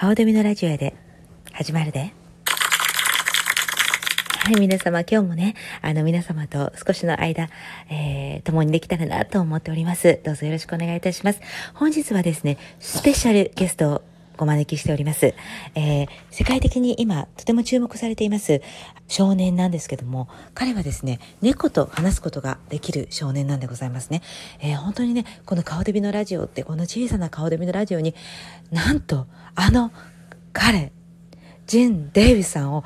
顔デミのラジオで始まるで。はい、皆様、今日もね、あの、皆様と少しの間、えー、共にできたらなと思っております。どうぞよろしくお願いいたします。本日はですね、スペシャルゲストをお招きしております。えー、世界的に今、とても注目されています少年なんですけども、彼はですね、猫と話すことができる少年なんでございますね。えー、本当にね、この顔デビのラジオって、この小さな顔デビのラジオに、なんと、あの、彼、ジン・デイビスさんを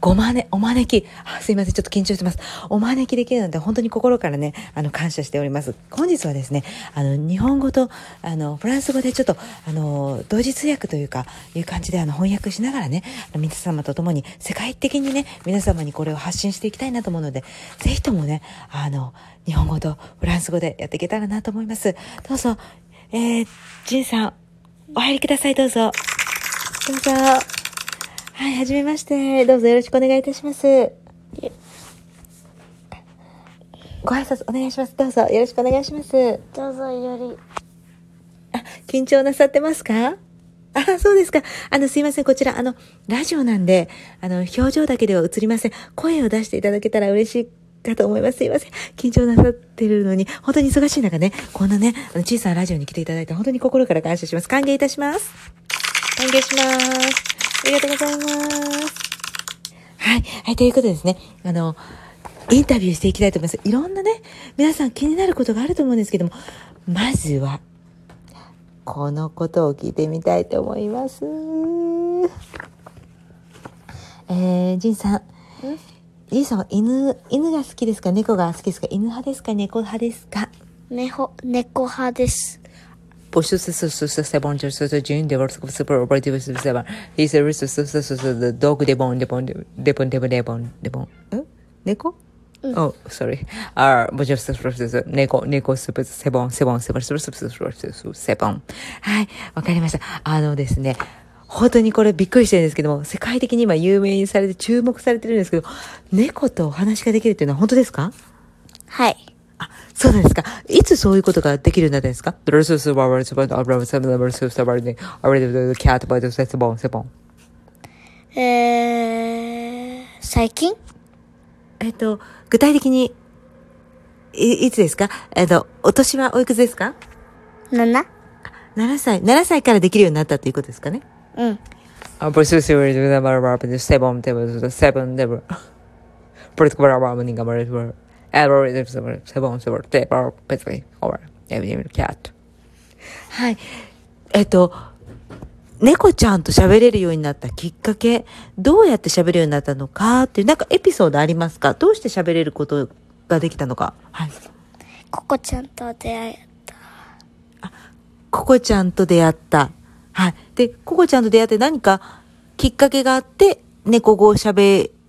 ごまね、お招き、あすいません、ちょっと緊張してます。お招きできるなんて本当に心からね、あの、感謝しております。本日はですね、あの、日本語と、あの、フランス語でちょっと、あの、同時通訳というか、いう感じで、あの、翻訳しながらね、皆様と共に、世界的にね、皆様にこれを発信していきたいなと思うので、ぜひともね、あの、日本語とフランス語でやっていけたらなと思います。どうぞ、えー、ジンさん、お入りください、どうぞ。どうぞ。はい、はじめまして。どうぞよろしくお願いいたします。ご挨拶お願いします。どうぞよろしくお願いします。どうぞより。あ、緊張なさってますか？あ、そうですか。あの、すいません。こちら、あの、ラジオなんで、あの、表情だけでは映りません。声を出していただけたら嬉しいかと思います。すいません。緊張なさってるのに、本当に忙しい中ね、こんなね、あの小さなラジオに来ていただいて、本当に心から感謝します。歓迎いたします。歓迎します。ありがとうございます。はい。はい、ということでですね、あの、インタビューしていきたいと思います。いろんなね、皆さん気になることがあると思うんですけども、まずは、このことを聞いてみたいと思います。えー、ジンさん。ジンさんは犬、犬が好きですか？猫が好きですか？犬派ですか？猫派ですか？猫、猫派です。ポシュスススステボンジュススジュンデボルススプロバティブスセバンヒセルスススススドッグデボンデボンデボンデボンデボンデボンん猫おう、それ。あ、もちろん、スプロセス、猫、猫、スプセボン、セボン、セボン、スプロセス、スプロス、はい、わかりました。あのですね、本当にこれびっくりしてるんですけども、世界的に今有名にされて注目されてるんですけど、猫とお話ができるっていうのは本当ですかはい。そうなんですか。いつそういうことができるようになったんですか？えー、最近えっと、具体的に、い、いつですかえっと、お年はおいくつですか ?7。歳、7歳からできるようになったということですかねうん。あ、セブンテブル、セブンテブル、プーンマブ。はい。えっと、猫ちゃんと喋れるようになったきっかけ、どうやって喋るようになったのかっていう、なんかエピソードありますか？どうして喋れることができたのか。はい。ココちゃんと出会った。あ、ココちゃんと出会った。はい。で、ココちゃんと出会って何かきっかけがあって、猫語を喋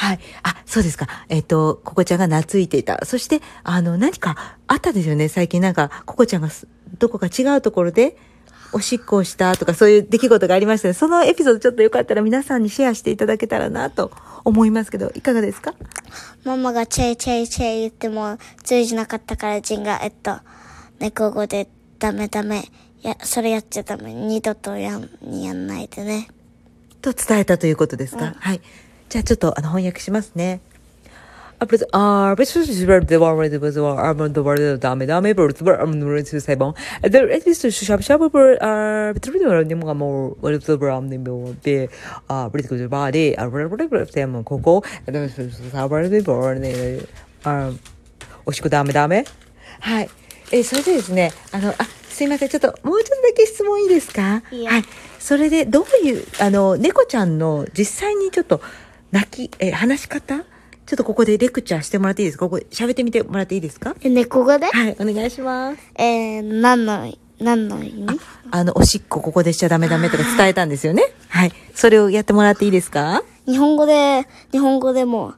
はい。あ、そうですか。えっ、と、ココちゃんが懐いていた。そして、あの、何かあったですよね。最近なんか、ココちゃんがすどこか違うところで、おしっこをしたとか、そういう出来事がありましたね。そのエピソードちょっとよかったら皆さんにシェアしていただけたらなと思いますけど、いかがですか？ママがチェイチェイチェイ言っても通じなかったから、ジンが、えっと、猫語でダメダメ。いや、それやっちゃダメ。二度とやん、やんないでね。と伝えたということですか、はい。じゃあちょっとあの翻訳しますね。あ、プレゼ、あ、別にしばらくでは、あれでは、あ、もう、どれでダメダメ、ブルツブル、あ、もう、つさいぼん。で、え、で、しゃぶしゃぶ、ブル、あ、別に、でも、もう、ブルツブル、あ、でも、で、あ、ブルツブル、バーで、あ、ブルブルブル、でも、ここ、でも、さ、ブルブル、ね、あ、おしくダメダメはい。え、それでですね、あの、あ、すいません。ちょっと、もうちょっとだけ質問いいですかはい。それで、どういう、あの、猫ちゃんの実際にちょっと、泣き、え、話し方？ちょっとここでレクチャーしてもらっていいですか？ここ喋ってみてもらっていいですか？ね、ここで？はい、お願いします。えー、何の、何の意味？あの、おしっこここでしちゃダメダメとか伝えたんですよね？はい。それをやってもらっていいですか？日本語で、日本語でも、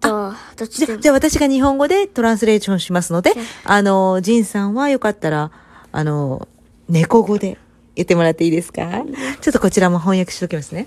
どっちじでゃ、もじ。ゃあ私が日本語でトランスレーションしますので、あの、ジンさんはよかったら、あの、猫語で言ってもらっていいですか？ちょっとこちらも翻訳しときますね。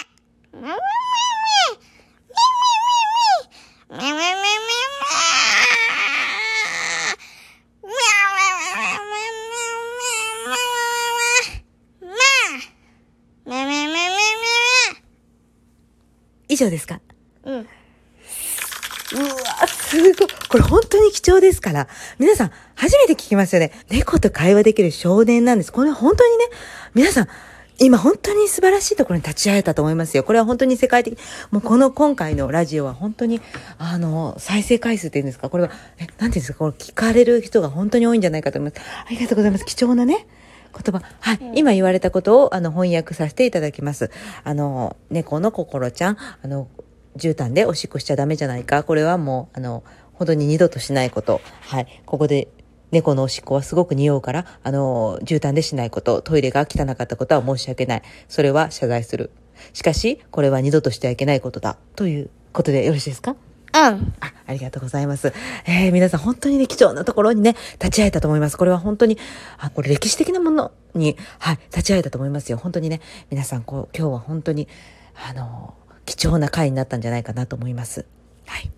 以上ですか？うん。うわ、すごい。これ本当に貴重ですから。皆さん、初めて聞きますよね。猫と会話できる少年なんです。これ本当にね、皆さん、今本当に素晴らしいところに立ち会えたと思いますよ。これは本当に世界的。もうこの今回のラジオは本当に、あの、再生回数っていうんですか？これは、え、なんていうんですか？これ聞かれる人が本当に多いんじゃないかと思います。ありがとうございます。貴重なね。言葉。はい。今言われたことを、あの、翻訳させていただきます。あの、猫の心ちゃん、あの、絨毯でおしっこしちゃダメじゃないか。これはもう、あの、本当に二度としないこと。はい。ここで、猫のおしっこはすごく匂うから、あの、絨毯でしないこと。トイレが汚かったことは申し訳ない。それは謝罪する。しかし、これは二度としてはいけないことだ。ということでよろしいですか？うん。あ、ありがとうございます。えー皆さん本当にね、貴重なところにね、立ち会えたと思います。これは本当に、あ、これ歴史的なものに、はい、立ち会えたと思いますよ。本当にね、皆さん、こう、今日は本当に、あの、貴重な回になったんじゃないかなと思います。はい。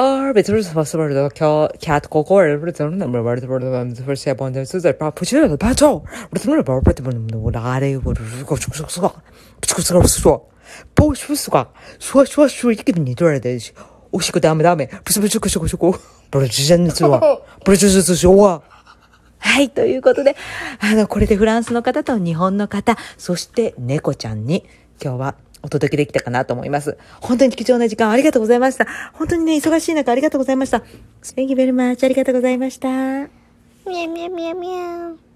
而被就是说是不是都叫看高高人，不是真的没玩的，不是他们不是先帮他们是在把不起来了，把走，不是他们把不是他们我拉的，我就是搞出说说，不是搞说，不说说说说说一个你对的，我是个大没大没，不是不是不是不是不是真的做，不是就是就是我。はい、ということで、あの、これでフランスの方と日本の方、そして猫ちゃんに今日はお届けできたかなと思います。本当に貴重な時間ありがとうございました。本当にね、忙しい中ありがとうございました。Thank you very much. ありがとうございました。みゃみゃみゃみゃ。